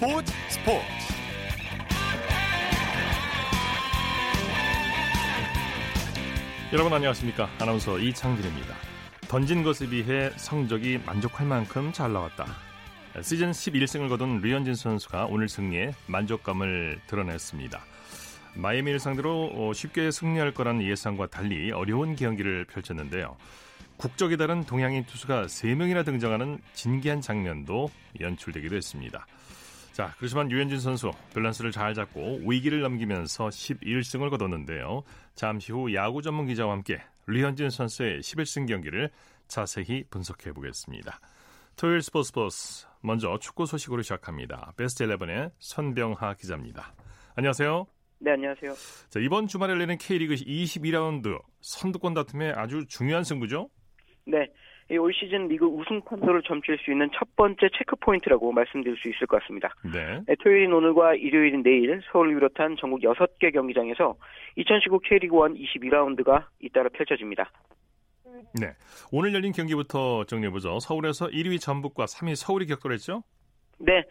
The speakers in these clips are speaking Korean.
스포츠 스포츠. 여러분 안녕하십니까? 아나운서 이창진입니다. 던진 것에 비해 성적이 만족할 만큼 잘 나왔다. 시즌 11승을 거둔 류현진 선수가 오늘 승리에 만족감을 드러냈습니다. 마이애미를 상대로 어, 쉽게 승리할 거라는 예상과 달리 어려운 경기를 펼쳤는데요. 국적이 다른 동양인 투수가 3명이나 등장하는 진기한 장면도 연출되기도 했습니다. 자, 그렇지만 류현진 선수 밸런스를 잘 잡고 위기를 넘기면서 11승을 거뒀는데요. 잠시 후 야구 전문 기자와 함께 류현진 선수의 11승 경기를 자세히 분석해 보겠습니다. 토요일 스포츠 버스 먼저 축구 소식으로 시작합니다. 베스트 11의 선병하 기자입니다. 안녕하세요. 네, 안녕하세요. 자, 이번 주말에 열리는 K리그 22라운드 선두권 다툼의 아주 중요한 승부죠? 네. 올 시즌 리그 우승 판도를 점칠 수 있는 첫 번째 체크 포인트라고 말씀드릴 수 있을 것 같습니다. 네. 토요일인 오늘과 일요일인 내일 서울을 비롯한 전국 6개 경기장에서 2019 K리그 1 22라운드가 잇따라 펼쳐집니다. 네. 오늘 열린 경기부터 정리해보죠. 서울에서 1위 전북과 3위 서울이 격돌했죠? 네.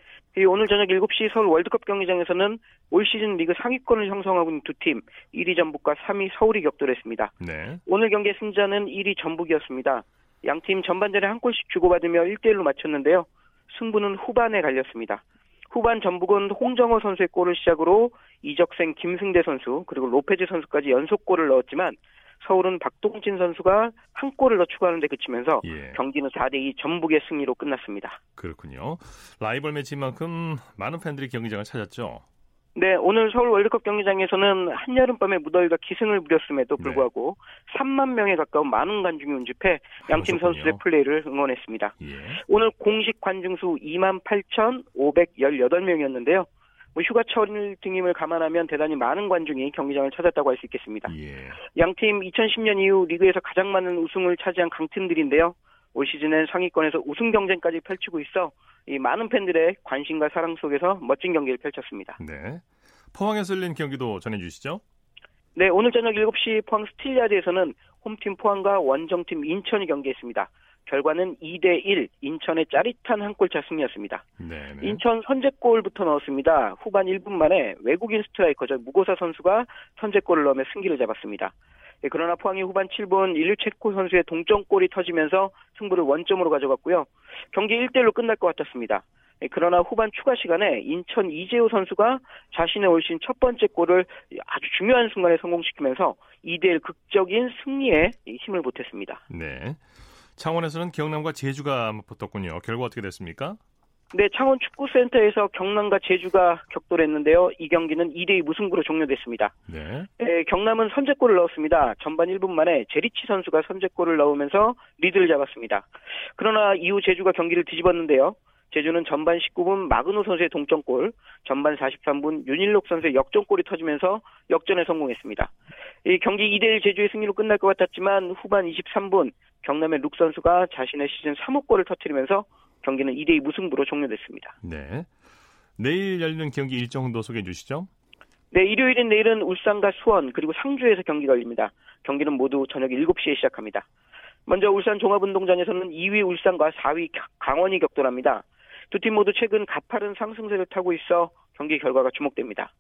오늘 저녁 7시 서울 월드컵 경기장에서는 올 시즌 리그 상위권을 형성하고 있는 두 팀, 1위 전북과 3위 서울이 격돌했습니다. 네. 오늘 경기의 승자는 1위 전북이었습니다. 양팀 전반전에 한 골씩 주고받으며 1대1로 맞췄는데요. 승부는 후반에 갈렸습니다. 후반 전북은 홍정호 선수의 골을 시작으로 이적생 김승대 선수 그리고 로페즈 선수까지 연속골을 넣었지만 서울은 박동진 선수가 한 골을 더 추가하는 데 그치면서 예. 경기는 4대2 전북의 승리로 끝났습니다. 그렇군요. 라이벌 매치인 만큼 많은 팬들이 경기장을 찾았죠. 네, 오늘 서울 월드컵 경기장에서는 한여름밤에 무더위가 기승을 부렸음에도 네. 불구하고 3만 명에 가까운 많은 관중이 운집해 양팀. 선수의 플레이를 응원했습니다. 예. 오늘 공식 관중수 28,518명이었는데요. 뭐 휴가철 등임을 감안하면 대단히 많은 관중이 경기장을 찾았다고 할 수 있겠습니다. 예. 양팀 2010년 이후 리그에서 가장 많은 우승을 차지한 강팀들인데요. 올 시즌엔 상위권에서 우승 경쟁까지 펼치고 있어 이 많은 팬들의 관심과 사랑 속에서 멋진 경기를 펼쳤습니다. 네. 포항에서 열린 경기도 전해주시죠. 네, 오늘 저녁 7시 포항 스틸야드에서는 홈팀 포항과 원정팀 인천이 경기했습니다. 결과는 2대 1 인천의 짜릿한 한 골차 승리였습니다. 네. 네. 인천 선제골부터 넣었습니다. 후반 1분 만에 외국인 스트라이커죠. 무고사 선수가 선제골을 넣으며 승기를 잡았습니다. 예, 그러나 포항이 후반 7분 일류첸코 선수의 동점골이 터지면서 승부를 원점으로 가져갔고요. 경기 1대1로 끝날 것 같았습니다. 예, 그러나 후반 추가 시간에 인천 이재호 선수가 자신의 올 시즌 첫 번째 골을 아주 중요한 순간에 성공시키면서 2대1 극적인 승리에 힘을 보탰습니다. 네. 창원에서는 경남과 제주가 붙었군요. 결과 어떻게 됐습니까? 네, 창원 축구센터에서 경남과 제주가 격돌했는데요. 이 경기는 2대2 무승부로 종료됐습니다. 네. 에, 경남은 선제골을 넣었습니다. 전반 1분 만에 제리치 선수가 선제골을 넣으면서 리드를 잡았습니다. 그러나 이후 제주가 경기를 뒤집었는데요. 제주는 전반 19분 마그노 선수의 동점골, 전반 43분 윤일록 선수의 역전골이 터지면서 역전에 성공했습니다. 이 경기 2대1 제주의 승리로 끝날 것 같았지만 후반 23분 경남의 룩 선수가 자신의 시즌 3호 골을 터뜨리면서 경기는 2대2 무승부로 종료됐습니다. 네. 내일 열리는 경기 일정도 소개해 주시죠. 네, 일요일인 내일은 울산과 수원 그리고 상주에서 경기가 열립니다. 경기는 모두 저녁 7시에 시작합니다. 먼저 울산 종합운동장에서는 2위 울산과 4위 강원이 격돌합니다. 두 팀 모두 최근 가파른 상승세를 타고 있어 경기 결과가 주목됩니다.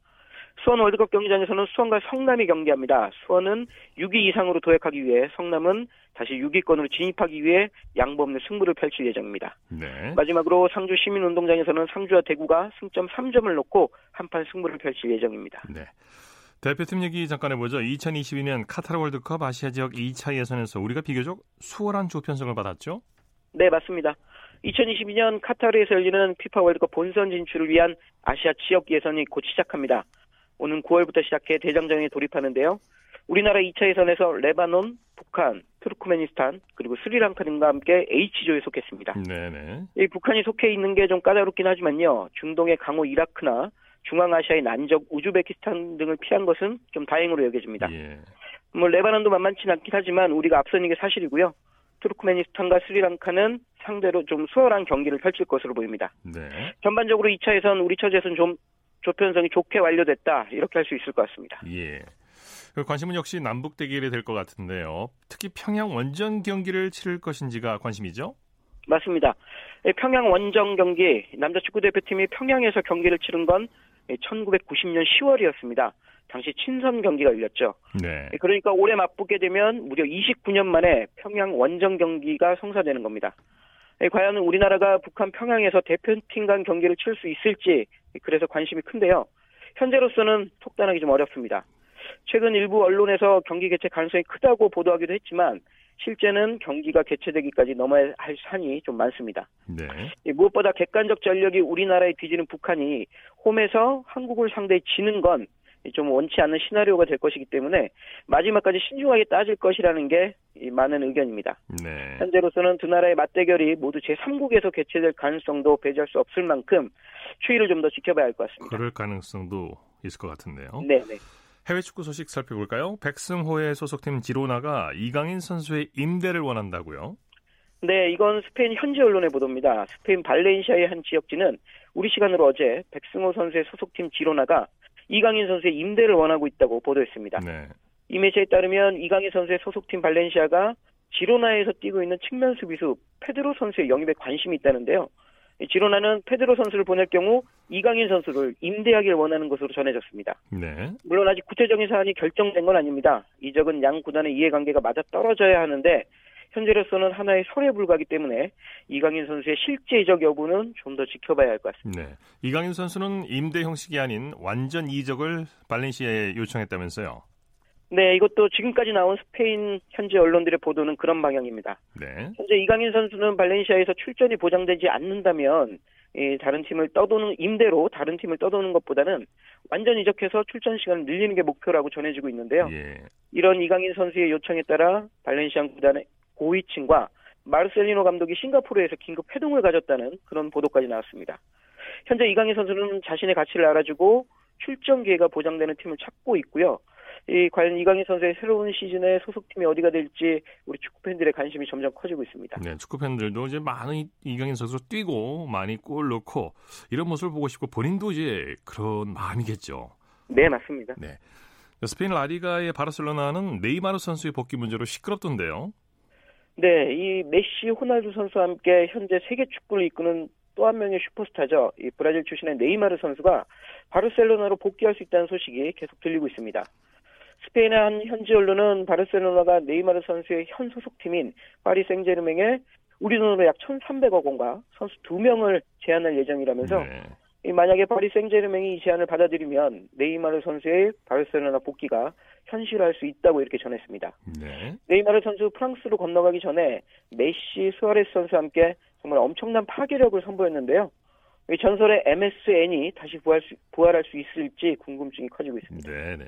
수원 월드컵 경기장에서는 수원과 성남이 경기합니다. 수원은 6위 이상으로 도약하기 위해 성남은 다시 6위권으로 진입하기 위해 양보 없는 승부를 펼칠 예정입니다. 네. 마지막으로 상주 시민운동장에서는 상주와 대구가 승점 3점을 놓고 한판 승부를 펼칠 예정입니다. 네. 대표팀 얘기 잠깐 해보죠. 2022년 카타르 월드컵 아시아 지역 2차 예선에서 우리가 비교적 수월한 조편성을 받았죠. 네, 맞습니다. 2022년 카타르에서 열리는 피파 월드컵 본선 진출을 위한 아시아 지역 예선이 곧 시작합니다. 오는 9월부터 시작해 대장정에 돌입하는데요. 우리나라 2차 예선에서 레바논, 북한, 투르크메니스탄, 그리고 스리랑카 등과 함께 H조에 속했습니다. 네네. 이 북한이 속해 있는 게 좀 까다롭긴 하지만요. 중동의 강호 이라크나 중앙아시아의 난적 우즈베키스탄 등을 피한 것은 좀 다행으로 여겨집니다. 예. 뭐 레바논도 만만치 않긴 하지만 우리가 앞서는 게 사실이고요. 투르크메니스탄과 스리랑카는 상대로 좀 수월한 경기를 펼칠 것으로 보입니다. 네. 전반적으로 2차에선 우리 처지에서는 좀 조편성이 좋게 완료됐다 이렇게 할 수 있을 것 같습니다. 예. 그 관심은 역시 남북 대결이 될 것 같은데요. 특히 평양 원정 경기를 치를 것인지가 관심이죠. 맞습니다. 예, 평양 원정 경기 남자 축구 대표팀이 평양에서 경기를 치른 건 1990년 10월이었습니다. 당시 친선 경기가 열렸죠. 네. 예, 그러니까 올해 맞붙게 되면 무려 29년 만에 평양 원정 경기가 성사되는 겁니다. 예, 과연 우리나라가 북한 평양에서 대표팀 간 경기를 칠 수 있을지 그래서 관심이 큰데요. 현재로서는 속단하기 좀 어렵습니다. 최근 일부 언론에서 경기 개최 가능성이 크다고 보도하기도 했지만 실제는 경기가 개최되기까지 넘어야 할 산이 좀 많습니다. 네. 무엇보다 객관적 전력이 우리나라에 뒤지는 북한이 홈에서 한국을 상대히 지는 건 좀 원치 않는 시나리오가 될 것이기 때문에 마지막까지 신중하게 따질 것이라는 게 많은 의견입니다. 네. 현재로서는 두 나라의 맞대결이 모두 제3국에서 개최될 가능성도 배제할 수 없을 만큼 추이를 좀 더 지켜봐야 할 것 같습니다. 그럴 가능성도 있을 것 같은데요. 네, 네. 해외 축구 소식 살펴볼까요? 백승호의 소속팀 지로나가 이강인 선수의 임대를 원한다고요? 네, 이건 스페인 현지 언론의 보도입니다. 스페인 발렌시아의 한 지역지는 우리 시간으로 어제 백승호 선수의 소속팀 지로나가 이강인 선수의 임대를 원하고 있다고 보도했습니다. 네. 이 매체에 따르면 이강인 선수의 소속팀 발렌시아가 지로나에서 뛰고 있는 측면 수비수 페드로 선수의 영입에 관심이 있다는데요. 지로나는 페드로 선수를 보낼 경우 이강인 선수를 임대하길 원하는 것으로 전해졌습니다. 네. 물론 아직 구체적인 사안이 결정된 건 아닙니다. 이적은 양 구단의 이해관계가 맞아 떨어져야 하는데 현재로서는 하나의 설에 불과하기 때문에 이강인 선수의 실제 이적 여부는 좀 더 지켜봐야 할 것 같습니다. 네. 이강인 선수는 임대 형식이 아닌 완전 이적을 발렌시아에 요청했다면서요? 네, 이것도 지금까지 나온 스페인 현지 언론들의 보도는 그런 방향입니다. 네. 현재 이강인 선수는 발렌시아에서 출전이 보장되지 않는다면 이 다른 팀을 떠도는 임대로 다른 팀을 떠도는 것보다는 완전 이적해서 출전 시간을 늘리는 게 목표라고 전해지고 있는데요. 예. 이런 이강인 선수의 요청에 따라 발렌시아 구단의 고위층과 마르셀리노 감독이 싱가포르에서 긴급 회동을 가졌다는 그런 보도까지 나왔습니다. 현재 이강인 선수는 자신의 가치를 알아주고 출전 기회가 보장되는 팀을 찾고 있고요. 이 과연 이강인 선수의 새로운 시즌에 소속팀이 어디가 될지 우리 축구 팬들의 관심이 점점 커지고 있습니다. 네, 축구 팬들도 이제 많은 이강인 선수 뛰고 많이 골 넣고 이런 모습을 보고 싶고 본인도 이제 그런 마음이겠죠. 네, 맞습니다. 네. 스페인 라리가의 바르셀로나는 네이마르 선수의 복귀 문제로 시끄럽던데요. 네, 이 메시, 호날두 선수와 함께 현재 세계 축구를 이끄는 또 한 명의 슈퍼스타죠. 이 브라질 출신의 네이마르 선수가 바르셀로나로 복귀할 수 있다는 소식이 계속 들리고 있습니다. 스페인의 한 현지 언론은 바르셀로나가 네이마르 선수의 현 소속팀인 파리 생제르맹에 우리 돈으로 약 1,300억 원과 선수 2명을 제안할 예정이라면서 네. 만약에 파리 생제르맹이 이 제안을 받아들이면 네이마르 선수의 바르셀로나 복귀가 현실화할 수 있다고 이렇게 전했습니다. 네. 네이마르 선수 프랑스로 건너가기 전에 메시, 수아레스 선수와 함께 정말 엄청난 파괴력을 선보였는데요. 전설의 MSN이 다시 부활 수, 부활할 수 있을지 궁금증이 커지고 있습니다. 네, 네.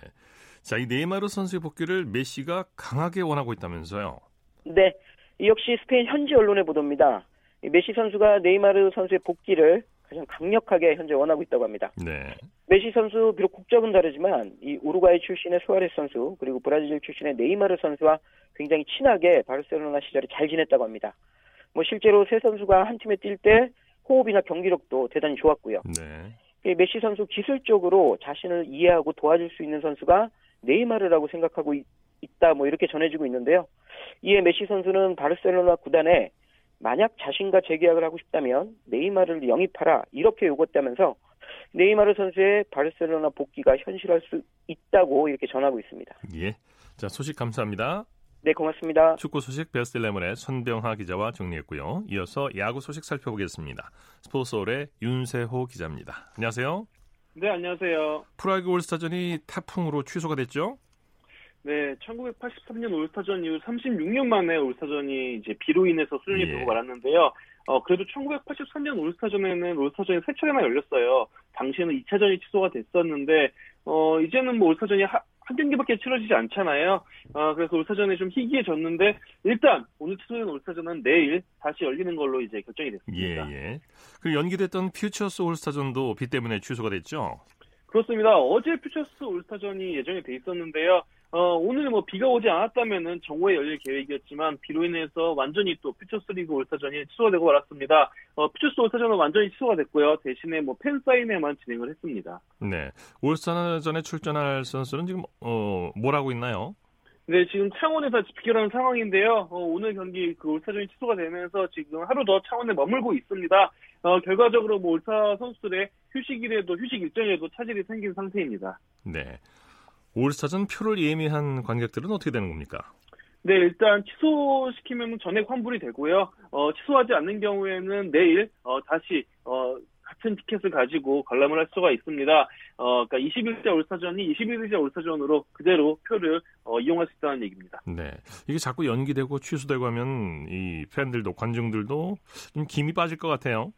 자, 이 네이마르 선수의 복귀를 메시가 강하게 원하고 있다면서요? 네, 이 역시 스페인 현지 언론의 보도입니다. 메시 선수가 네이마르 선수의 복귀를 가장 강력하게 현재 원하고 있다고 합니다. 네. 메시 선수 비록 국적은 다르지만 이 우루과이 출신의 수아레스 선수 그리고 브라질 출신의 네이마르 선수와 굉장히 친하게 바르셀로나 시절에 잘 지냈다고 합니다. 뭐 실제로 세 선수가 한 팀에 뛸 때 호흡이나 경기력도 대단히 좋았고요. 네. 메시 선수 기술적으로 자신을 이해하고 도와줄 수 있는 선수가 네이마르라고 생각하고 있, 다 뭐 이렇게 전해지고 있는데요. 이에 메시 선수는 바르셀로나 구단에 만약 자신과 재계약을 하고 싶다면 네이마르를 영입하라 이렇게 요구했다면서 네이마르 선수의 바르셀로나 복귀가 현실할 수 있다고 이렇게 전하고 있습니다. 예. 자, 소식 감사합니다. 네, 고맙습니다. 축구 소식 베스트레몬의 손병하 기자와 정리했고요. 이어서 야구 소식 살펴보겠습니다. 스포츠서울의 윤세호 기자입니다. 안녕하세요. 네, 안녕하세요. 프로야구 올스타전이 태풍으로 취소가 됐죠? 네, 1983년 올스타전 이후 36년 만에 올스타전이 이제 비로 인해서 순연이 되고 예. 말았는데요. 어, 그래도 1983년 올스타전에는 올스타전이 세 차례나 열렸어요. 당시에는 2차전이 취소가 됐었는데, 어, 이제는 뭐 올스타전이 하, 한 경기밖에 치러지지 않잖아요. 어, 그래서 올스타전에 좀 희귀해졌는데 일단 오늘 취소된 올스타전은 내일 다시 열리는 걸로 이제 결정이 됐습니다. 예, 예. 그 연기됐던 퓨처스 올스타전도 비 때문에 취소가 됐죠? 그렇습니다. 어제 퓨처스 올스타전이 예정이 돼 있었는데요. 어, 오늘 뭐 비가 오지 않았다면은 정오에 열릴 계획이었지만 비로 인해서 완전히 또 퓨처스 리그 올스타전이 취소가 되고 말았습니다. 어, 퓨처스 올스타전은 완전히 취소가 됐고요. 대신에 뭐 팬사인회만 진행을 했습니다. 네. 올스타전에 출전할 선수는 지금 어, 뭘 하고 있나요? 네, 지금 창원에서 비결하는 상황인데요. 어, 오늘 경기 그 올스타전이 취소가 되면서 지금 하루 더 창원에 머물고 있습니다. 어, 결과적으로 뭐 울타 선수들의 휴식일에도 휴식 일정에도 차질이 생긴 상태입니다. 네. 올스타전 표를 예매한 관객들은 어떻게 되는 겁니까? 네, 일단 취소시키면 전액 환불이 되고요. 어, 취소하지 않는 경우에는 내일 어, 다시 어, 같은 티켓을 가지고 관람을 할 수가 있습니다. 어, 그러니까 20일자 올스타전이 21일자 올스타전으로 그대로 표를 어, 이용할 수 있다는 얘기입니다. 네, 이게 자꾸 연기되고 취소되고 하면 이 팬들도 관중들도 좀 김이 빠질 것 같아요.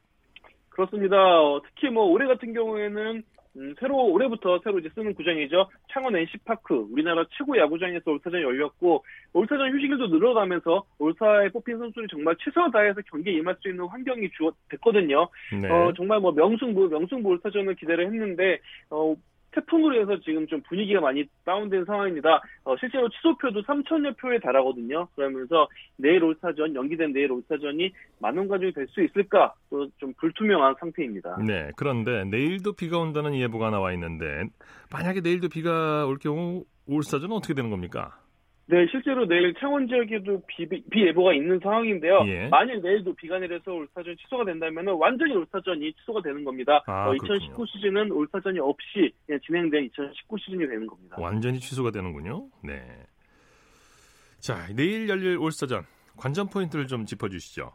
그렇습니다. 어, 특히 뭐 올해 같은 경우에는 음, 새로 올해부터 새로 이제 쓰는 구장이죠. 창원 NC파크 우리나라 최고 야구장에서 올스타전이 열렸고 올스타전 휴식일도 늘어나면서 올스타에 뽑힌 선수들이 정말 최선을 다해서 경기에 임할 수 있는 환경이 주어 됐거든요. 네. 어, 정말 뭐 명승부 명승부 올스타전을 기대를 했는데 어, 태풍으로 해서 지금 좀 분위기가 많이 다운된 상황입니다. 어, 실제로 취소표도 3천여 표에 달하거든요. 그러면서 내일 올스타전, 연기된 내일 올스타전이 많은 관중이 될 수 있을까? 좀 불투명한 상태입니다. 네, 그런데 내일도 비가 온다는 예보가 나와 있는데 만약에 내일도 비가 올 경우 올스타전은 어떻게 되는 겁니까? 네, 실제로 내일 창원 지역에도 비, 비 예보가 있는 상황인데요. 예. 만일 내일도 비가 내려서 올스타전 취소가 된다면 완전히 올스타전이 취소가 되는 겁니다. 아, 어, 2019 시즌은 올스타전이 없이 진행된 2019 시즌이 되는 겁니다. 완전히 취소가 되는군요. 네. 자, 내일 열릴 올스타전 관전 포인트를 좀 짚어주시죠.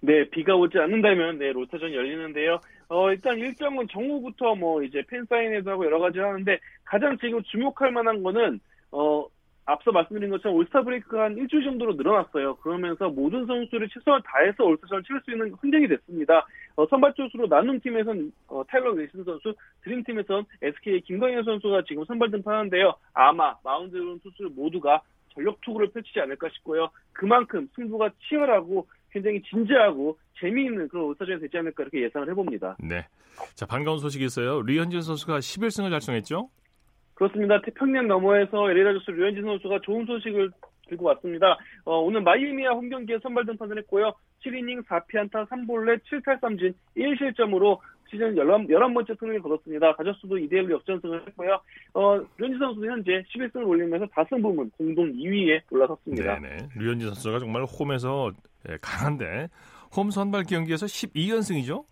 네, 비가 오지 않는다면 내일 올스타전이 열리는데요. 어, 일단 일정은 정오부터 뭐 이제 팬 사인회도 하고 여러 가지 하는데 가장 지금 주목할 만한 거는 어 앞서 말씀드린 것처럼 올스타 브레이크가 한 일주일 정도로 늘어났어요. 그러면서 모든 선수들이 최선을 다해서 올스타전을 치를 수 있는 환경이 됐습니다. 어, 선발 투수로 나눔 팀에선 어, 타일러 윌슨 선수, 드림 팀에선 SK의 김광현 선수가 지금 선발 등판하는데요. 아마 마운드에 오른 투수들 모두가 전력 투구를 펼치지 않을까 싶고요. 그만큼 승부가 치열하고 굉장히 진지하고 재미있는 그런 올스타전이 되지 않을까 이렇게 예상을 해봅니다. 네. 자 반가운 소식이 있어요. 류현진 선수가 11승을 달성했죠? 그렇습니다. 태평양 너머에서 LA 다저스 류현진 선수가 좋은 소식을 들고 왔습니다. 어, 오늘 마이애미와 홈 경기에 선발 등판을 했고요. 7이닝 4피안타 3볼넷 7탈3진 1실점으로 시즌 11, 11번째 승리를 거뒀습니다. 다저스도 2대1로 역전승을 했고요. 어, 류현진 선수는 현재 11승을 올리면서 다승 부문 공동 2위에 올라섰습니다. 네네. 류현진 선수가 정말 홈에서 예, 강한데 홈 선발 경기에서 12연승이죠?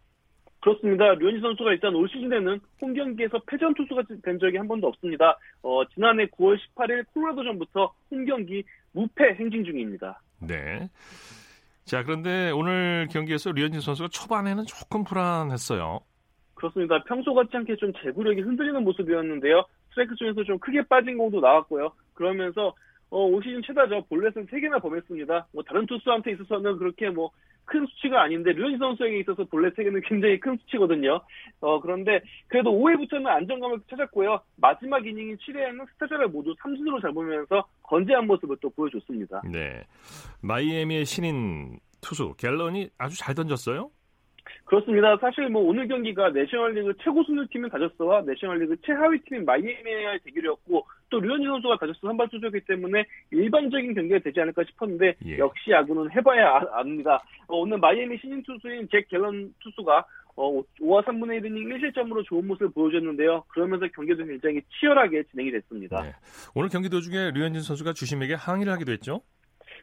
그렇습니다. 류현진 선수가 일단 올 시즌에는 홈 경기에서 패전 투수가 된 적이 한 번도 없습니다. 어, 지난해 9월 18일 콜로라도전부터 홈 경기 무패 행진 중입니다. 네. 자, 그런데 오늘 경기에서 류현진 선수가 초반에는 조금 불안했어요. 그렇습니다. 평소 같지 않게 좀 제구력이 흔들리는 모습이었는데요. 스트라이크 중에서 좀 크게 빠진 공도 나왔고요. 그러면서 어, 올 시즌 최다죠. 볼넷은 3개나 범했습니다. 뭐 다른 투수한테 있어서는 그렇게 뭐 큰 수치가 아닌데 류현진 선수에게 있어서 볼넷 세개는 굉장히 큰 수치거든요. 어, 그런데 그래도 5회부터는 안정감을 찾았고요. 마지막 이닝인 7회에는 스타자를 모두 3진으로 잡으면서 건재한 모습을 또 보여줬습니다. 네. 마이애미의 신인 투수 갤런이 아주 잘 던졌어요? 그렇습니다. 사실 뭐 오늘 경기가 내셔널리그 최고 승률팀인 다저스와 내셔널리그 최하위 팀인 마이애미의 대결이었고 또 류현진 선수가 다저스 선발 투수였기 때문에 일반적인 경기가 되지 않을까 싶었는데 예. 역시 야구는 해봐야 아, 압니다. 어, 오늘 마이애미 신인 투수인 잭 갤런 투수가 어, 5와 3분의 1이닝 1실점으로 좋은 모습을 보여줬는데요. 그러면서 경기도 굉장히 치열하게 진행이 됐습니다. 네. 오늘 경기 도중에 류현진 선수가 주심에게 항의를 하기도 했죠?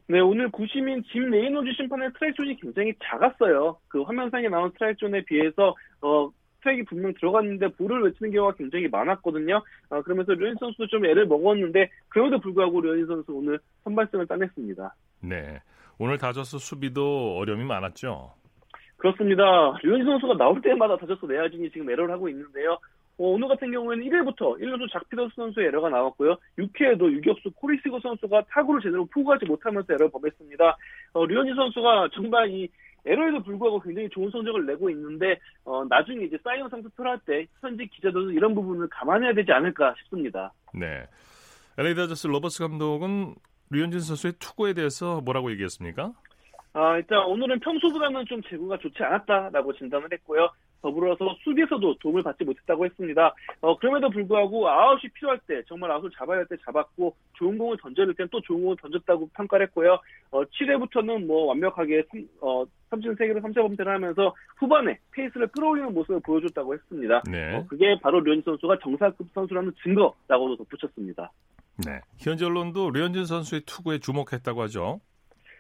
네, 오늘 구심인 짐 레이놀즈 심판의 스트라이크 존이 굉장히 작았어요. 그 화면상에 나온 스트라이크 존에 비해서 어, 스트라이크 분명 들어갔는데 볼을 외치는 경우가 굉장히 많았거든요. 어, 그러면서 류현진 선수도 좀 애를 먹었는데 그럼에도 불구하고 류현진 선수 오늘 선발승을 따냈습니다. 네, 오늘 다저스 수비도 어려움이 많았죠. 그렇습니다. 류현진 선수가 나올 때마다 다저스 내야진이 지금 에러를 하고 있는데요. 어, 오늘 같은 경우에는 1회부터 1루수 작 피더슨 선수의 에러가 나왔고요. 6회에도 유격수 코리 시거 선수가 타구를 제대로 포구하지 못하면서 에러를 범했습니다. 어, 류현진 선수가 정말 이 에러에도 불구하고 굉장히 좋은 성적을 내고 있는데 어, 나중에 이제 사이영상 투표할 때 현지 기자들도 이런 부분을 감안해야 되지 않을까 싶습니다. 네. LA 다저스 로버츠 감독은 류현진 선수의 투구에 대해서 뭐라고 얘기했습니까? 아, 일단 오늘은 평소보다는 좀 제구가 좋지 않았다라고 진단을 했고요. 더불어서 수비에서도 도움을 받지 못했다고 했습니다. 어, 그럼에도 불구하고 아웃이 필요할 때 정말 아웃을 잡아야 할 때 잡았고 좋은 공을 던져야 될 때는 또 좋은 공을 던졌다고 평가를 했고요. 어, 7회부터는 뭐 완벽하게 3, 어, 3진 3개로 3자 범퇴를 하면서 후반에 페이스를 끌어올리는 모습을 보여줬다고 했습니다. 네. 어, 그게 바로 류현진 선수가 정상급 선수라는 증거라고도 덧붙였습니다. 네. 현지 언론도 류현진 선수의 투구에 주목했다고 하죠.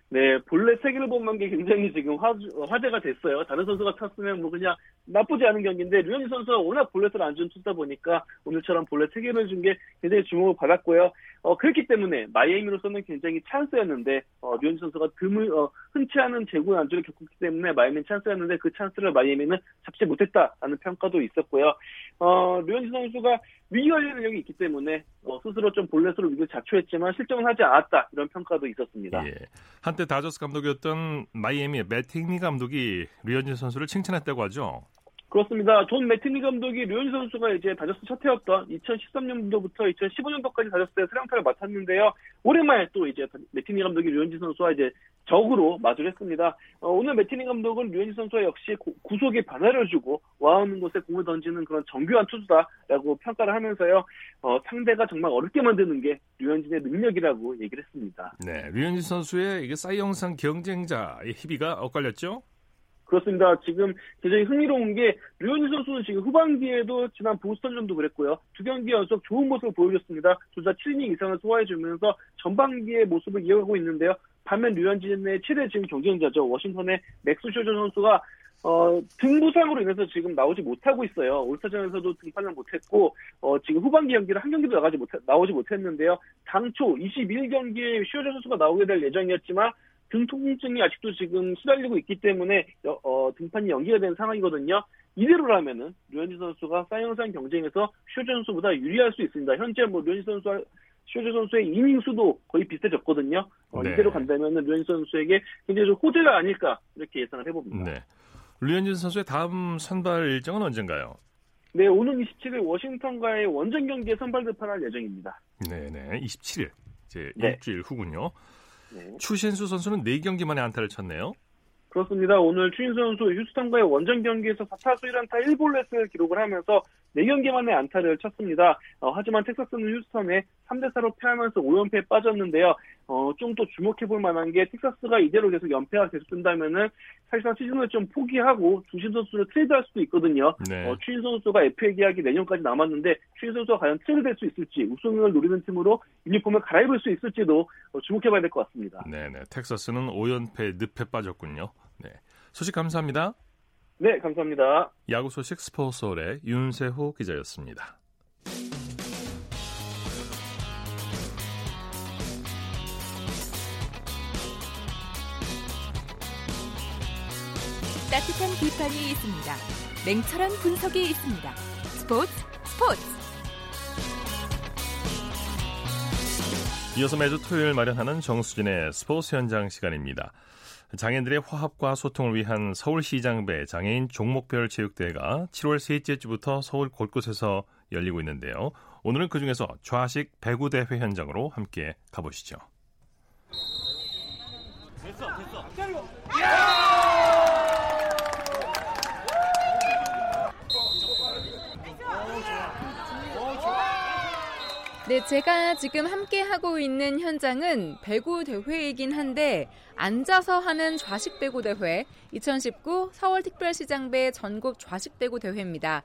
네, 본래 세기를 본만 게 굉장히 지금 화, 화제가 됐어요. 다른 선수가 탔으면 뭐 그냥 나쁘지 않은 경기인데 류현진 선수가 워낙 볼넷을 안준 투다 보니까 오늘처럼 볼넷 3개를 준 게 굉장히 주목을 받았고요. 어, 그렇기 때문에 마이애미로서는 굉장히 찬스였는데 어, 류현진 선수가 드물 어, 흔치 않은 제구 안주를 겪었기 때문에 마이애미는 찬스였는데 그 찬스를 마이애미는 잡지 못했다라는 평가도 있었고요. 어, 류현진 선수가 위기 관리 능력이 있기 때문에 어, 스스로 좀 볼넷으로 위기를 자초했지만 실점은 하지 않았다 이런 평가도 있었습니다. 예. 한때 다저스 감독이었던 마이애미의 매팅리 감독이 류현진 선수를 칭찬했다고 하죠. 그렇습니다. 존 매티니 감독이 류현진 선수가 이제 다저스 첫 해였던 2013년도부터 2015년도까지 다저스의 사령탑을 맡았는데요. 오랜만에 또 이제 매팅리 감독이 류현진 선수와 이제 적으로 마주를 했습니다. 어, 오늘 매팅리 감독은 류현진 선수와 역시 고, 구속에 변화를 주고 원하는 곳에 공을 던지는 그런 정교한 투수다라고 평가를 하면서요. 어, 상대가 정말 어렵게 만드는 게 류현진의 능력이라고 얘기를 했습니다. 네, 류현진 선수의 이게 사이영상 경쟁자 의 희비가 엇갈렸죠? 그렇습니다. 지금 굉장히 흥미로운 게 류현진 선수는 지금 후반기에도 지난 보스턴전도 그랬고요. 두 경기 연속 좋은 모습을 보여줬습니다. 둘 다 7이닝 이상을 소화해주면서 전반기의 모습을 이어가고 있는데요. 반면 류현진의 최대 지금 경쟁자죠. 워싱턴의 맥스 쇼전 선수가 어, 등 부상으로 인해서 지금 나오지 못하고 있어요. 올스타전에서도 등판을 못했고, 어, 지금 후반기 경기를 한 경기도 나가지 못, 나오지 못했는데요. 당초 21경기에 슈어전 선수가 나오게 될 예정이었지만, 등 통증이 아직도 지금 시달리고 있기 때문에 어, 등판이 연기가 된 상황이거든요. 이대로라면은 류현진 선수가 사이영상 경쟁에서 쇼즈 선수보다 유리할 수 있습니다. 현재 뭐 류현진 선수와 쇼즈 선수의 이닝 수도 거의 비슷해졌거든요. 어, 네. 이대로 간다면은 류현진 선수에게 굉장히 좀 호재가 아닐까 이렇게 예상을 해봅니다. 네. 류현진 선수의 다음 선발 일정은 언젠가요? 네, 오는 27일 워싱턴과의 원정 경기에 선발 등판할 예정입니다. 네, 네, 27일 이제 네. 일주일 후군요. 네. 추신수 선수는 4경기 만에 안타를 쳤네요. 그렇습니다. 오늘 추신수 선수 휴스턴과의 원정 경기에서 4타수 1안타 1볼넷을 기록을 하면서 4경기 만에 안타를 쳤습니다. 어, 하지만 텍사스는 휴스턴에 3대4로 패하면서 5연패에 빠졌는데요. 어, 좀 더 주목해 볼 만한 게 텍사스가 이대로 계속 연패가 계속 된다면은 사실상 시즌을 좀 포기하고 주신 선수를 트레이드할 수도 있거든요. 네. 어, 추인 선수가 FA 계약이 내년까지 남았는데 추인 선수가 과연 트레이드될 수 있을지 우승을 노리는 팀으로 유니폼을 갈아입을 수 있을지도 어, 주목해 봐야 될 것 같습니다. 네네. 텍사스는 5연패 늪에 빠졌군요. 네. 소식 감사합니다. 네, 감사합니다. 야구 소식 스포츠홀의 윤세호 기자였습니다. 따뜻한 비판이 있습니다. 냉철한 분석이 있습니다. 스포츠 스포츠. 이어서 매주 토요일 마련하는 정수진의 스포츠 현장 시간입니다. 장애인들의 화합과 소통을 위한 서울시장배 장애인 종목별 체육대회가 7월 셋째 주부터 서울 곳곳에서 열리고 있는데요. 오늘은 그 중에서 좌식 배구대회 현장으로 함께 가보시죠. 됐어, 됐어. 네, 제가 지금 함께 하고 있는 현장은 배구 대회이긴 한데 앉아서 하는 좌식 배구 대회 2019 서울 특별시장배 전국 좌식 배구 대회입니다.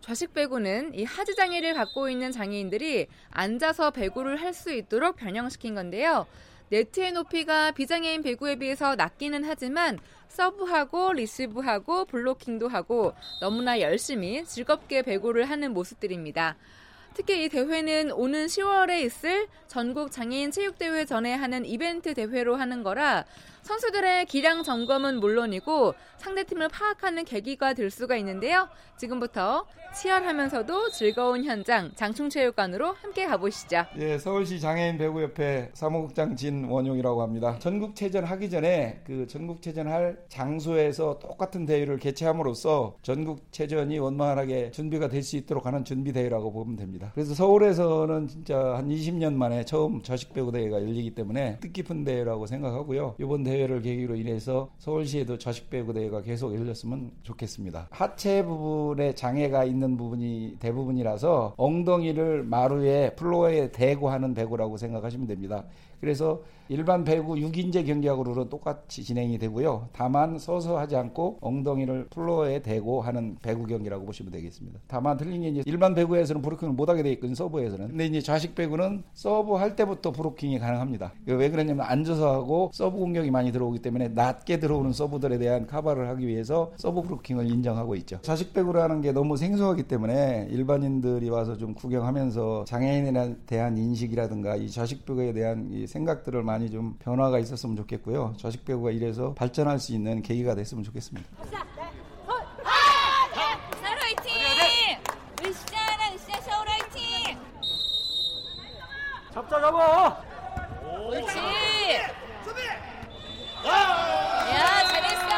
좌식 배구는 이 하지 장애를 갖고 있는 장애인들이 앉아서 배구를 할 수 있도록 변형시킨 건데요. 네트의 높이가 비장애인 배구에 비해서 낮기는 하지만 서브하고 리시브하고 블로킹도 하고 너무나 열심히 즐겁게 배구를 하는 모습들입니다. 특히 이 대회는 오는 10월에 있을 전국 장애인 체육대회 전에 하는 이벤트 대회로 하는 거라 선수들의 기량 점검은 물론이고 상대팀을 파악하는 계기가 될 수가 있는데요. 지금부터 치열하면서도 즐거운 현장 장충체육관으로 함께 가보시죠. 예, 서울시 장애인 배구협회 사무국장 진원용이라고 합니다. 전국체전 하기 전에 그 전국체전 할 장소에서 똑같은 대회를 개최함으로써 전국체전이 원만하게 준비가 될 수 있도록 하는 준비대회라고 보면 됩니다. 그래서 서울에서는 진짜 한 20년 만에 처음 저식배구 대회가 열리기 때문에 뜻깊은 대회라고 생각하고요. 이번 대회를 계기로 인해서 서울시에도 저식배구 대회가 계속 열렸으면 좋겠습니다. 하체 부분에 장애가 있는 부분이 대부분이라서 엉덩이를 마루에 플로어에 대고 하는 배구라고 생각하시면 됩니다. 그래서 일반 배구 6인제 경기하고는 똑같이 진행이 되고요. 다만 서서 하지 않고 엉덩이를 플로어에 대고 하는 배구 경기라고 보시면 되겠습니다. 다만 틀린 게 이제 일반 배구에서는 브로킹을 못하게 돼 있거든요. 서브에서는. 근데 이제 좌식 배구는 서브 할 때부터 브로킹이 가능합니다. 왜 그러냐면 앉아서 하고 서브 공격이 많이 들어오기 때문에 낮게 들어오는 서브들에 대한 카바를 하기 위해서 서브 브로킹을 인정하고 있죠. 좌식 배구라는 게 너무 생소하기 때문에 일반인들이 와서 좀 구경하면서 장애인에 대한 인식이라든가 이 좌식 배구에 대한 이 생각들을 많이 많이 좀 변화가 있었으면 좋겠고요. 좌식 배구가 이래서 발전할 수 있는 계기가 됐으면 좋겠습니다. 잡자 잡아! 옳지! 야 잘했어!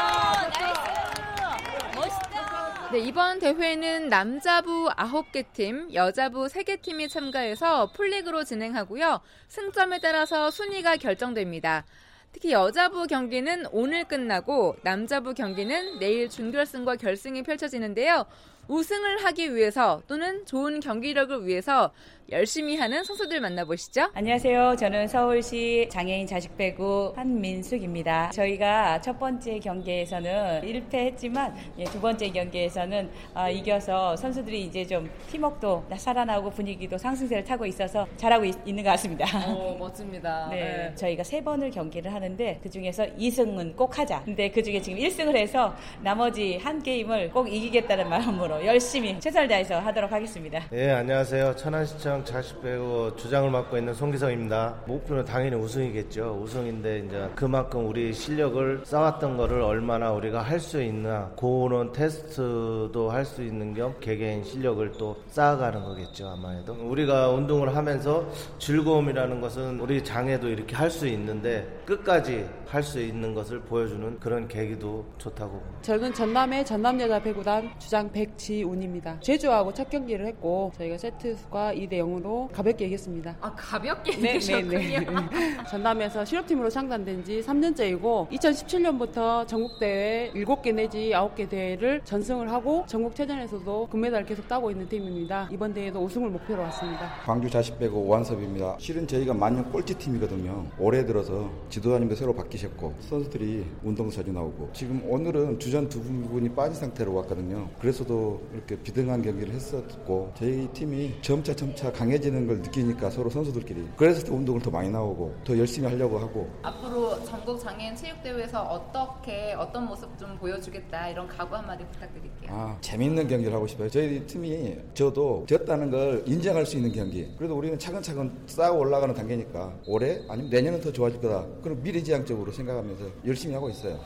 나이스! 멋있다! 네, 이번 대회는 남자부 9개 팀, 여자부 3개 팀이 참가해서 풀리그로 진행하고요. 승점에 따라서 순위가 결정됩니다. 특히 여자부 경기는 오늘 끝나고 남자부 경기는 내일 준결승과 결승이 펼쳐지는데요. 우승을 하기 위해서 또는 좋은 경기력을 위해서 열심히 하는 선수들 만나보시죠. 안녕하세요. 저는 서울시 장애인 자식 배구 한민숙입니다. 저희가 첫 번째 경기에서는 1패 했지만 예, 두 번째 경기에서는 아, 이겨서 선수들이 이제 좀 팀워크도 살아나고 분위기도 상승세를 타고 있어서 잘하고 있, 는것 같습니다. 오, 멋집니다. 네, 네. 저희가 세 번을 경기를 하는데 그 중에서 2승은 꼭 하자. 근데 그 중에 지금 1승을 해서 나머지 한 게임을 꼭 이기겠다는 마음으로 열심히 최선을 다해서 하도록 하겠습니다. 네, 안녕하세요. 천안시청 자식 배우 주장을 맡고 있는 송기성입니다. 목표는 당연히 우승이겠죠. 우승인데 이제 그만큼 우리 실력을 쌓았던 거를 얼마나 우리가 할 수 있나 그런 테스트도 할 수 있는 겸 개개인 실력을 또 쌓아가는 거겠죠 아마도 우리가 운동을 하면서 즐거움이라는 것은 우리 장애도 이렇게 할 수 있는데 끝까지 할 수 있는 것을 보여주는 그런 계기도 좋다고. 저는 전남의 전남여자 배구단 주장 백지운입니다. 제주하고 첫 경기를 했고 저희가 세트 수가 2대 0으로 가볍게 이겼습니다. 아 가볍게 네, 이겼군요. 네, 네. 전남에서 실업팀으로 창단된 지 3년째이고 2017년부터 전국대회 7개 내지 9개 대회를 전승을 하고 전국체전에서도 금메달 계속 따고 있는 팀입니다. 이번 대회도 우승을 목표로 왔습니다. 광주 자식배구 오한섭입니다. 실은 저희가 만년 꼴찌팀이거든요. 올해 들어서 지도자님도 새로 바뀌셨고 선수들이 운동 자주 나오고 지금 오늘은 주전 두 분이 빠진 상태로 왔거든요. 그래서도 이렇게 비등한 경기를 했었고 저희 팀이 점차 점차 강해지는 걸 느끼니까 서로 선수들끼리 그래서 더 운동을 더 많이 나오고 더 열심히 하려고 하고 앞으로 전국 장애인 체육대회에서 어떻게 어떤 모습 좀 보여주겠다 이런 각오 한마디 부탁드릴게요. 아 재밌는 경기를 하고 싶어요. 저희 팀이 저도 졌다는 걸 인정할 수 있는 경기. 그래도 우리는 차근차근 쌓아 올라가는 단계니까 올해 아니면 내년은 더 좋아질 거다. 그럼 미래지향적으로 생각하면서 열심히 하고 있어요.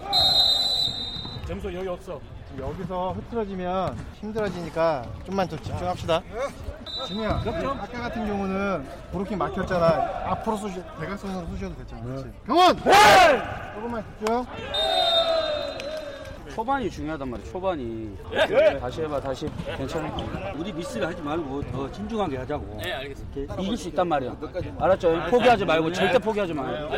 점수 여기 없어. 여기서 흐트러지면 힘들어지니까 좀만 더 집중합시다. 진우야, 아까 같은 경우는 브로킹 막혔잖아. 앞으로 쏘시, 대각선으로 쏘셔도 됐잖아. 그렇지. 경원! 조금만 집중. 초반이 중요하단 말이야, 초반이. 다시 해봐, 다시. 괜찮아. 우리 미스를 하지 말고 더 진중하게 하자고. 네, 알겠습니다. 이길 수 있단 말이야. 알았죠? 포기하지 말고, 절대 포기하지 마요.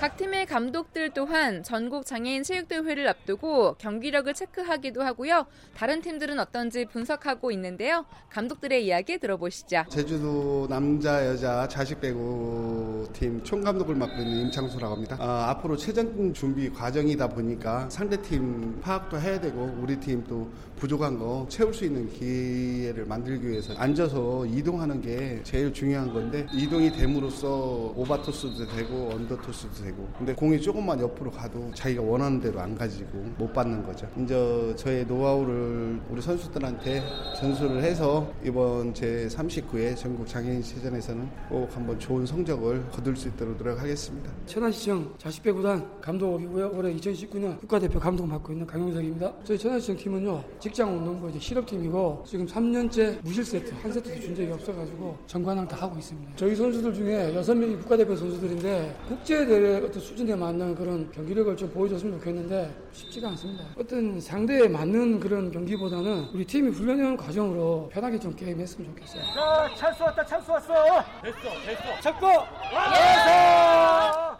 각 팀의 감독들 또한 전국 장애인 체육대회를 앞두고 경기력을 체크하기도 하고요. 다른 팀들은 어떤지 분석하고 있는데요. 감독들의 이야기 들어보시죠. 제주도 남자 여자 자식 배구 팀 총감독을 맡고 있는 임창수라고 합니다. 아, 앞으로 최전 준비 과정이다 보니까 상대 팀 파악도 해야 되고 우리 팀또 부족한 거 채울 수 있는 기회를 만들기 위해서 앉아서 이동하는 게 제일 중요한 건데 이동이 됨으로써 오바토스도 되고 언더토스도 되고 근데 공이 조금만 옆으로 가도 자기가 원하는 대로 안 가지고 못 받는 거죠. 이제 저의 노하우를 우리 선수들한테 전수를 해서 이번 제 39회 전국 장애인 시전에서는 꼭 한번 좋은 성적을 거둘 수 있도록 노력하겠습니다. 천안시청 자식배구단 감독이고요. 올해 2019년 국가대표 감독 맡고 있는 강용석입니다. 저희 천안시청 팀은요. 직장 운동부 이제 실업팀이고 지금 3년째 무실 세트 한 세트도 준 적이 없어가지고 전관왕 다 하고 있습니다. 저희 선수들 중에 6명이 국가대표 선수들인데 국제대회 어떤 수준에 맞는 그런 경기력을 좀 보여줬으면 좋겠는데 쉽지가 않습니다. 어떤 상대에 맞는 그런 경기보다는 우리 팀이 훈련해온 과정으로 편하게 좀 게임했으면 좋겠어요. 자, 찬스 왔다, 찬스 왔어. 됐어, 됐어. 잡고.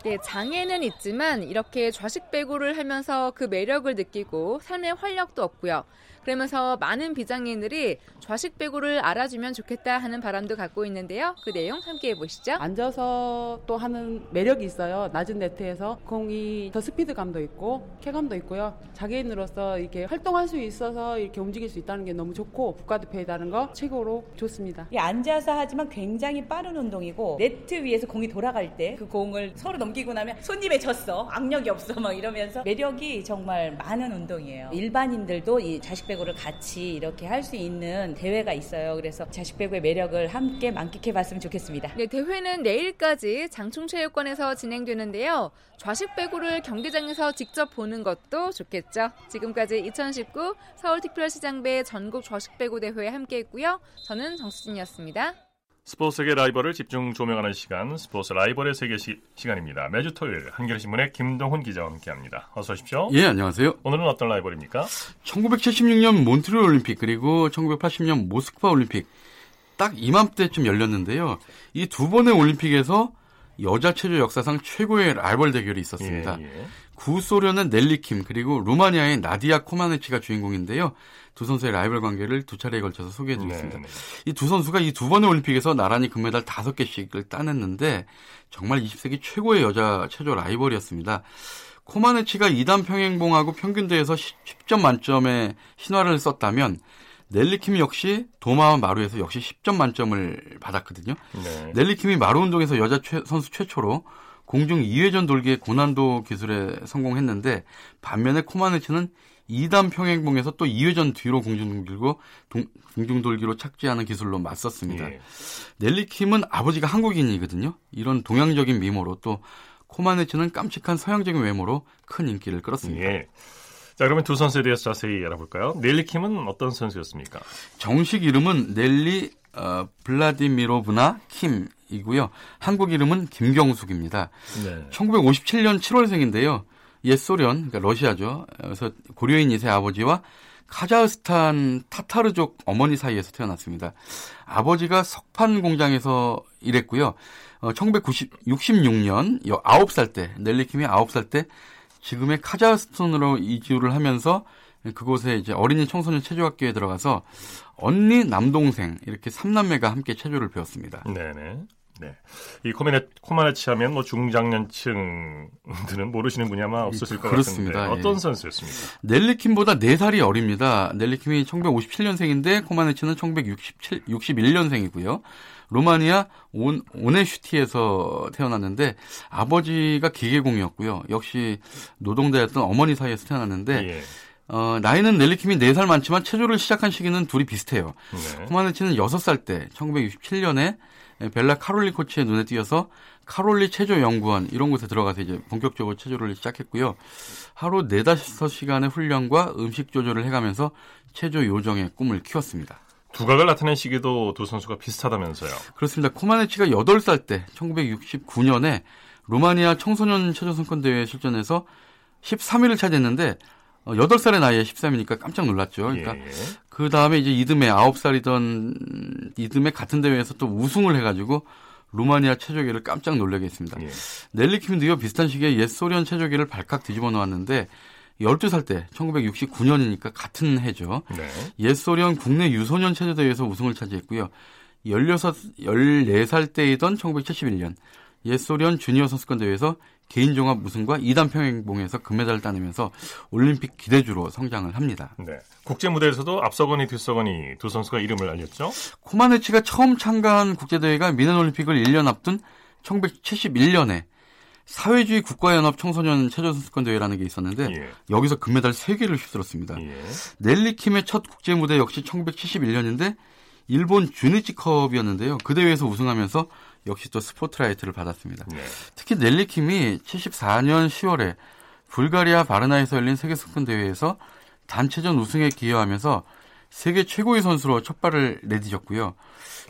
네, 장애는 있지만 이렇게 좌식 배구를 하면서 그 매력을 느끼고 삶의 활력도 얻고요. 그러면서 많은 비장애인들이 좌식 배구를 알아주면 좋겠다 하는 바람도 갖고 있는데요. 그 내용 함께 해보시죠. 앉아서 또 하는 매력이 있어요. 낮은 네트에서 공이 더 스피드감도 있고 쾌감도 있고요. 장애인으로서 이렇게 활동할 수 있어서 이렇게 움직일 수 있다는 게 너무 좋고 국가대표에 다는 거 최고로 좋습니다. 이 앉아서 하지만 굉장히 빠른 운동이고 네트 위에서 공이 돌아갈 때 그 공을 서로 넘 기고 나면 손님에 졌어 악력이 없어 막 이러면서 매력이 정말 많은 운동이에요. 일반인들도 이 좌식 배구를 같이 이렇게 할 수 있는 대회가 있어요. 그래서 좌식 배구의 매력을 함께 만끽해 봤으면 좋겠습니다. 네, 대회는 내일까지 장충체육관에서 진행되는데요. 좌식 배구를 경기장에서 직접 보는 것도 좋겠죠. 지금까지 2019 서울 특별시장배 전국 좌식 배구 대회에 함께했고요. 저는 정수진이었습니다. 스포츠 세계 라이벌을 집중 조명하는 시간 스포츠 라이벌의 세계 시, 간입니다 매주 토요일 한겨레신문의 김동훈 기자와 함께합니다. 어서 오십시오. 예, 안녕하세요. 오늘은 어떤 라이벌입니까? 1976년 몬트리올 올림픽 그리고 1980년 모스크바 올림픽 딱 이맘때쯤 열렸는데요. 이 두 번의 올림픽에서 여자 체조 역사상 최고의 라이벌 대결이 있었습니다. 예, 예. 구소련의 넬리킴 그리고 루마니아의 나디아 코마네치가 주인공인데요. 두 선수의 라이벌 관계를 두 차례에 걸쳐서 소개해 드리겠습니다. 네, 네. 이두 선수가 이 두 번의 올림픽에서 나란히 금메달 다섯 개씩을 따냈는데 정말 20세기 최고의 여자 체조 라이벌이었습니다. 코마네치가 2단 평행봉하고 평균 대에서 10점 만점의 신화를 썼다면 넬리킴 역시 도마와 마루에서 역시 10점 만점을 받았거든요. 네. 넬리킴이 마루 운동에서 여자 최, 선수 최초로 공중 2회전 돌기의 고난도 기술에 성공했는데 반면에 코마네치는 2단 평행봉에서 또 2회전 뒤로 공중 돌고 공중 돌기로 착지하는 기술로 맞섰습니다. 예. 넬리 킴은 아버지가 한국인이거든요. 이런 동양적인 미모로 또 코마네치는 깜찍한 서양적인 외모로 큰 인기를 끌었습니다. 예. 자, 그러면 두 선수에 대해서 자세히 알아볼까요? 넬리 킴은 어떤 선수였습니까? 정식 이름은 넬리 어, 블라디미로브나 킴이고요. 한국 이름은 김경숙입니다. 네. 1957년 7월생인데요. 옛 소련, 그러니까 러시아죠. 그래서 고려인 2세 아버지와 카자흐스탄 타타르족 어머니 사이에서 태어났습니다. 아버지가 석판 공장에서 일했고요. 어, 1966년 9살 때 넬리킴이 9살 때 지금의 카자흐스탄으로 이주를 하면서 그곳에 이제 어린이 청소년 체조학교에 들어가서 언니 남동생 이렇게 삼남매가 함께 체조를 배웠습니다. 네네. 네. 이 코마네, 코마네치 하면 뭐 중장년층들은 모르시는 분이 아마 없으실 것 그렇습니다. 같은데 어떤 예. 선수였습니까? 넬리킴보다 4살이 어립니다. 넬리킴이 1957년생인데 코마네치는 1967, 61년생이고요. 로마니아 온, 오네슈티에서 태어났는데 아버지가 기계공이었고요. 역시 노동자였던 어머니 사이에서 태어났는데 예. 어, 나이는 넬리킴이 4살 많지만 체조를 시작한 시기는 둘이 비슷해요. 네. 코마네치는 6살 때 1967년에 벨라 카롤리 코치의 눈에 띄어서 카롤리 체조 연구원 이런 곳에 들어가서 이제 본격적으로 체조를 시작했고요. 하루 4, 5시간의 훈련과 음식 조절을 해가면서 체조 요정의 꿈을 키웠습니다. 두각을 나타낸 시기도 두 선수가 비슷하다면서요. 그렇습니다. 코마네치가 8살 때 1969년에 루마니아 청소년 체조 선권 대회에 출전해서 13위를 차지했는데 8살의 어, 나이에 13이니까 깜짝 놀랐죠. 그러니까 예. 그 다음에 이제 이듬해 9살이던 이듬해 같은 대회에서 또 우승을 해가지고 루마니아 체조계를 깜짝 놀라게 했습니다. 예. 넬리 킴도 이와 비슷한 시기에 옛 소련 체조계를 발칵 뒤집어 놓았는데 12살 때 1969년이니까 같은 해죠. 네. 옛 소련 국내 유소년 체조 대회에서 우승을 차지했고요. 16, 14살 때이던 1971년 옛 소련 주니어 선수권 대회에서 개인 종합 우승과 2단 평행봉에서 금메달을 따내면서 올림픽 기대주로 성장을 합니다. 네. 국제 무대에서도 앞서거니 뒤서거니 두 선수가 이름을 알렸죠. 코마네치가 처음 참가한 국제 대회가 미넨 올림픽을 1년 앞둔 1971년에 사회주의 국가연합 청소년 체조 선수권 대회라는 게 있었는데 예. 여기서 금메달 3개를 휩쓸었습니다. 예. 넬리 킴의 첫 국제 무대 역시 1971년인데 일본 주니치컵이었는데요. 그 대회에서 우승하면서 역시 또 스포트라이트를 받았습니다. 네. 특히 넬리킴이 74년 10월에 불가리아 바르나에서 열린 세계 선권 대회에서 단체전 우승에 기여하면서 세계 최고의 선수로 첫 발을 내디뎠고요.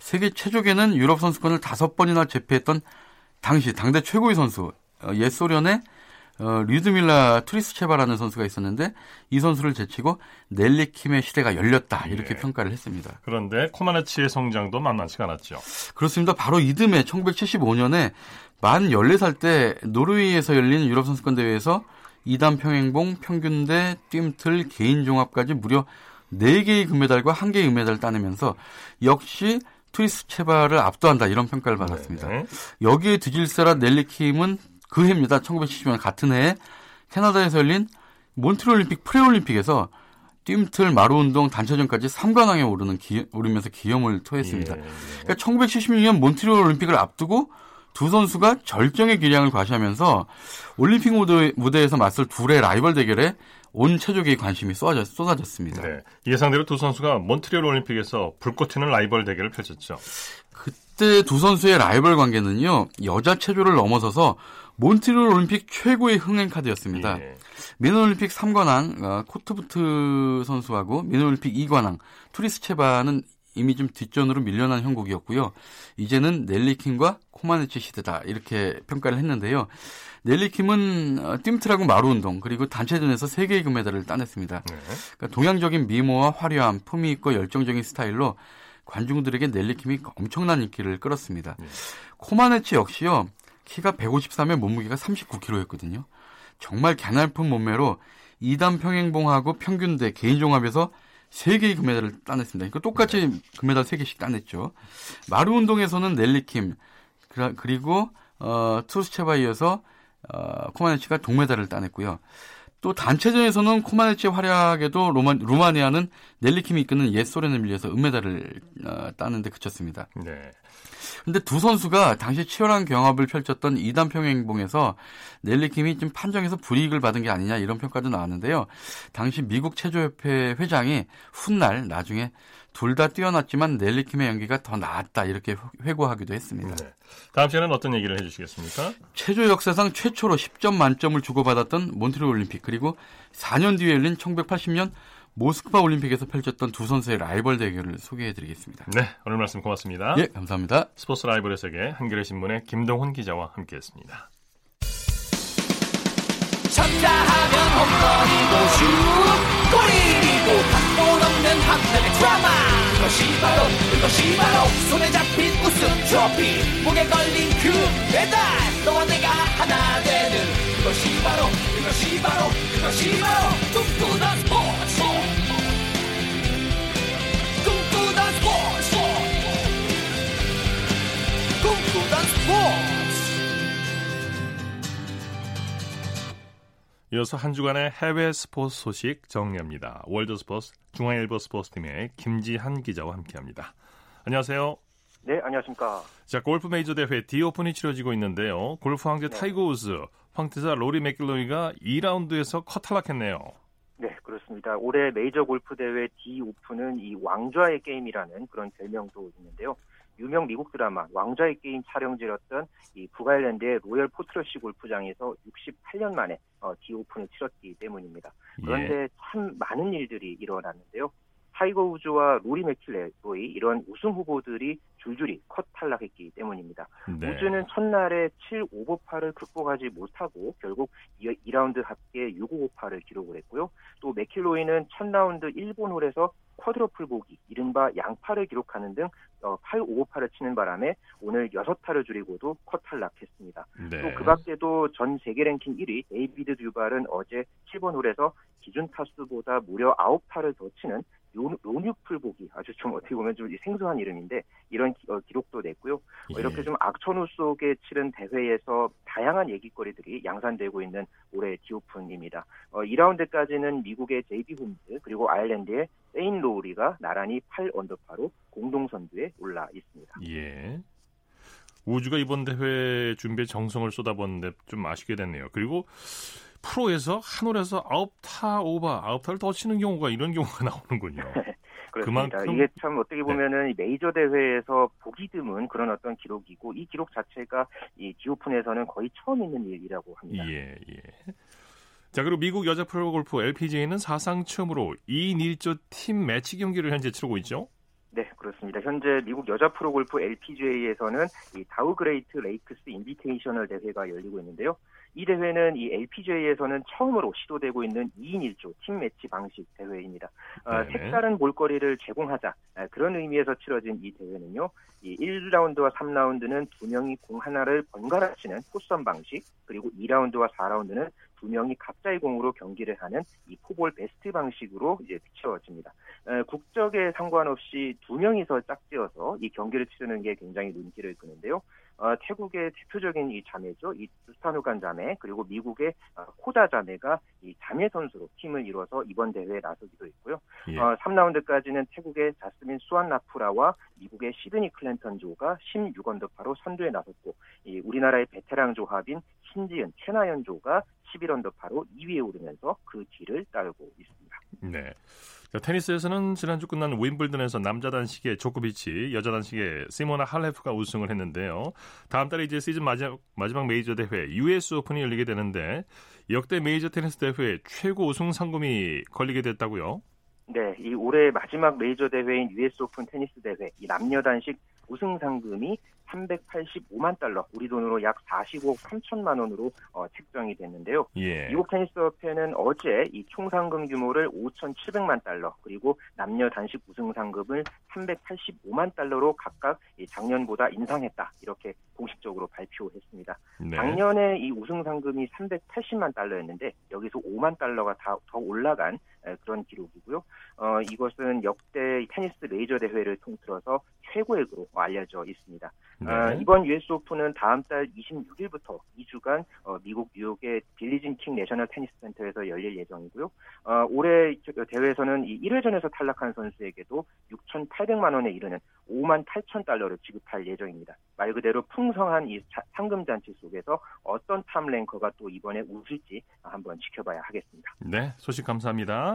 세계 최조계는 유럽 선수권을 다섯 번이나 제패했던 당시 당대 최고의 선수 어, 옛 소련의 어, 류드밀라 트리스체바라는 선수가 있었는데 이 선수를 제치고 넬리킴의 시대가 열렸다 이렇게 예. 평가를 했습니다. 그런데 코마네치의 성장도 만만치가 않았죠. 그렇습니다. 바로 이듬해 1975년에 만 14살 때 노르웨이에서 열린 유럽 선수권 대회에서 2단 평행봉, 평균대, 뜀틀, 개인 종합까지 무려 4개의 금메달과 1개의 은메달을 따내면서 역시 투리셰바를 압도한다 이런 평가를 받았습니다. 네. 여기에 뒤질세라 넬리킴은 그 해입니다. 1970년 같은 해에 캐나다에서 열린 몬트리올 올림픽 프레올림픽에서 뜀틀 마루 운동 단체전까지 3관왕에 오르는 기, 오르면서 기염을 토했습니다. 예. 그러니까 1976년 몬트리올 올림픽을 앞두고 두 선수가 절정의 기량을 과시하면서 올림픽 무대, 무대 에서 맞설 둘의 라이벌 대결에 온 체조계의 관심이 쏟아졌, 쏟아졌습니다. 네. 예상대로 두 선수가 몬트리올 올림픽에서 불꽃 튀는 라이벌 대결을 펼쳤죠. 그때 두 선수의 라이벌 관계는요, 여자 체조를 넘어서서 몬트리올 올림픽 최고의 흥행 카드였습니다. 뮌헨 올림픽 3관왕 어, 코르부트 선수하고 뮌헨 올림픽 2관왕 투리셰바는 이미 좀 뒷전으로 밀려난 형국이었고요. 이제는 넬리킴과 코마네치 시대다 이렇게 평가를 했는데요. 넬리킴은 어, 뜀트라고 마루운동 그리고 단체전에서 3개의 금메달을 따냈습니다. 그러니까 동양적인 미모와 화려함, 품위 있고 열정적인 스타일로 관중들에게 넬리킴이 엄청난 인기를 끌었습니다. 코마네치 역시요. 키가 153에 몸무게가 39kg였거든요. 정말 개날픈 몸매로 2단 평행봉하고 평균대 개인 종합에서 3개의 금메달을 따냈습니다. 그러니까 똑같이 금메달 3개씩 따냈죠. 마루 운동에서는 넬리킴 그리고 어, 투스체바에 이어서 어, 코마네치가 동메달을 따냈고요. 또 단체전에서는 코마네치의 활약에도 로마, 루마니아는 넬리킴이 이끄는 옛 소련에 밀려서 은메달을 어, 따는데 그쳤습니다. 네. 근데 두 선수가 당시 치열한 경합을 펼쳤던 2단 평행봉에서 넬리킴이 좀 판정에서 불이익을 받은 게 아니냐 이런 평가도 나왔는데요. 당시 미국 체조협회 회장이 훗날 나중에 둘 다 뛰어났지만 넬리킴의 연기가 더 나았다 이렇게 회고하기도 했습니다. 다음 시간은 어떤 얘기를 해주시겠습니까? 체조 역사상 최초로 10점 만점을 주고받았던 몬트리올 올림픽 그리고 4년 뒤에 열린 1980년 모스크바 올림픽에서 펼쳤던 두 선수의 라이벌 대결을 소개해드리겠습니다. 네, 오늘 말씀 고맙습니다. 예, 감사합니다. 스포츠 라이벌의 세계 한겨레 신문의 김동훈 기자와 함께했습니다. 쳤다 하면 홈런이고 슛 골이고 각본 없는 한편의 드라마 그것이 바로 그것이 바로 손에 잡힌 우승 트로피 목에 걸린 그 배달 너와 내가 하나 되는 그것이 바로 그것이 바로 그것이 바로 꿈꾸던 스포츠 꿈꾸던 스포츠 꿈꾸던 스포츠 이어서 한 주간의 해외 스포츠 소식 정리합니다. 월드 스포츠 중앙일보 스포츠팀의 김지한 기자와 함께합니다. 안녕하세요. 네, 안녕하십니까. 자, 골프 메이저 대회 디오픈이 치러지고 있는데요. 골프 황제 타이거 우즈, 황태자 로리 맥킬로이가 2라운드에서 컷 탈락했네요. 네, 그렇습니다. 올해 메이저 골프 대회 디오픈은 이 왕좌의 게임이라는 그런 별명도 있는데요. 유명 미국 드라마 왕좌의 게임 촬영지였던 이 북아일랜드의 로열 포트러시 골프장에서 68년 만에 어, 디오픈을 치렀기 때문입니다. 그런데 참 많은 일들이 일어났는데요. 타이거 우즈와 로리 맥킬로이 이런 우승 후보들이 줄줄이 컷 탈락했기 때문입니다. 네. 우즈는 첫날에 7 558을 극복하지 못하고 결국 2라운드 합계 6 558을 기록을 했고요. 또 맥킬로이는 첫 라운드 1번 홀에서 쿼드러플 보기, 이른바 양파를 기록하는 등 8 558을 치는 바람에 오늘 6타를 줄이고도 컷 탈락했습니다. 네. 또 그 밖에도 전 세계 랭킹 1위 데이비드 듀발은 어제 7번 홀에서 기준 타수보다 무려 9타를 더 치는 요- nonuple 보기 아주 좀 어떻게 보면 좀 생소한 이름인데 이런 기, 록도 냈고요. 어, 예. 이렇게 좀 악천후 속에 치른 대회에서 다양한 얘기거리들이 양산되고 있는 올해 디오픈입니다. 어, 2라운드까지는 미국의 제이비 홈즈 그리고 아일랜드의 셰인 로우리가 나란히 8 언더파로 공동 선두에 올라 있습니다. 예. 우주가 이번 대회 준비에 정성을 쏟아붓는데 좀 아쉽게 됐네요. 그리고 프로에서 한 홀에서 9타 오버, 9타를 더 치는 경우가 이런 경우가 나오는군요. 그렇습니다. 그만큼- 이게 참 어떻게 보면은 이 메이저 대회에서 보기 드문 그런 어떤 기록이고 이 기록 자체가 이 디오픈에서는 거의 처음 있는 일이라고 합니다. 예, 예. 자, 그리고 미국 여자 프로골프 LPGA는 사상 처음으로 2인 1조 팀 매치 경기를 현재 치르고 있죠. 네, 그렇습니다. 현재 미국 여자 프로골프 LPGA에서는 이 다우 그레이트 레이크스 인비테이셔널 대회가 열리고 있는데요. 이 대회는 이 LPGA에서는 처음으로 시도되고 있는 2인 1조 팀 매치 방식 대회입니다. 어, 네. 색다른 볼거리를 제공하자 아, 그런 의미에서 치러진 이 대회는요. 이 1라운드와 3라운드는 두 명이 공 하나를 번갈아 치는 포섬 방식, 그리고 2라운드와 4라운드는 두 명이 각자의 공으로 경기를 하는 이 포볼 베스트 방식으로 이제 치러집니다. 에, 국적에 상관없이 두 명이서 짝지어서 이 경기를 치르는 게 굉장히 눈길을 끄는데요. 어, 태국의 대표적인 이 자매죠. 이 두스타누간 자매 그리고 미국의 어, 코다 자매가 이 자매 선수로 팀을 이뤄서 이번 대회에 나서기도 했고요. 예. 어, 3라운드까지는 태국의 자스민 수완 나프라와 미국의 시드니 클랜턴 조가 16언더파로 선두에 나섰고 이 우리나라의 베테랑 조합인 신지은 최나연 조가 11언더파로 2위에 오르면서 그 뒤를 따르고 있습니다. 네. 자, 테니스에서는 지난주 끝난 윈블던에서 남자 단식의 조코비치, 여자 단식의 시모나 할레프가 우승을 했는데요. 다음 달에 이제 시즌 마지막, 마지막 메이저 대회 US 오픈이 열리게 되는데 역대 메이저 테니스 대회 최고 우승 상금이 걸리게 됐다고요? 네, 이 올해 마지막 메이저 대회인 US 오픈 테니스 대회 이 남녀 단식 우승 상금이 385만 달러, 우리 돈으로 약 40억 3천만 원으로 어, 책정이 됐는데요. 예. 미국 테니스 협회는 어제 이 총 상금 규모를 5,700만 달러, 그리고 남녀 단식 우승 상금을 385만 달러로 각각 이 작년보다 인상했다. 이렇게 공식적으로 발표했습니다. 네. 작년에 이 우승 상금이 380만 달러였는데 여기서 5만 달러가 다, 더 올라간 에, 그런 기록이고요. 어, 이것은 역대 테니스 메이저 대회를 통틀어서 최고액으로 알려져 있습니다. 네. 어, 이번 US 오픈은 다음 달 26일부터 2주간 어, 미국 뉴욕의 빌리진 킹 내셔널 테니스 센터에서 열릴 예정이고요. 어, 올해 저- 대회에서는 이 1회전에서 탈락한 선수에게도 6,800만 원에 이르는 5만 8천 달러를 지급할 예정입니다. 말 그대로 풍성한 이 자- 상금 잔치 속에서 어떤 탑 랭커가 또 이번에 웃을지 한번 지켜봐야 하겠습니다. 네, 소식 감사합니다.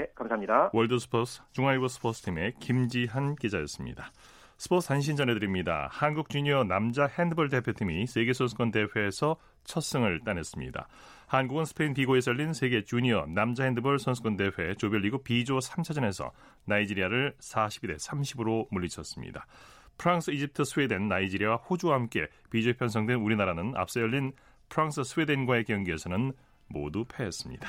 네, 감사합니다. 월드스포츠 중앙일보 스포츠팀의 김지한 기자였습니다. 스포츠 단신 전해드립니다. 한국 주니어 남자 핸드볼 대표팀이 세계선수권 대회에서 첫 승을 따냈습니다. 한국은 스페인 비고에서 열린 세계 주니어 남자 핸드볼 선수권 대회 조별리그 B조 3차전에서 나이지리아를 42대 30으로 물리쳤습니다. 프랑스, 이집트, 스웨덴, 나이지리아와 호주와 함께 B조에 편성된 우리나라는 앞서 열린 프랑스, 스웨덴과의 경기에서는 모두 패했습니다.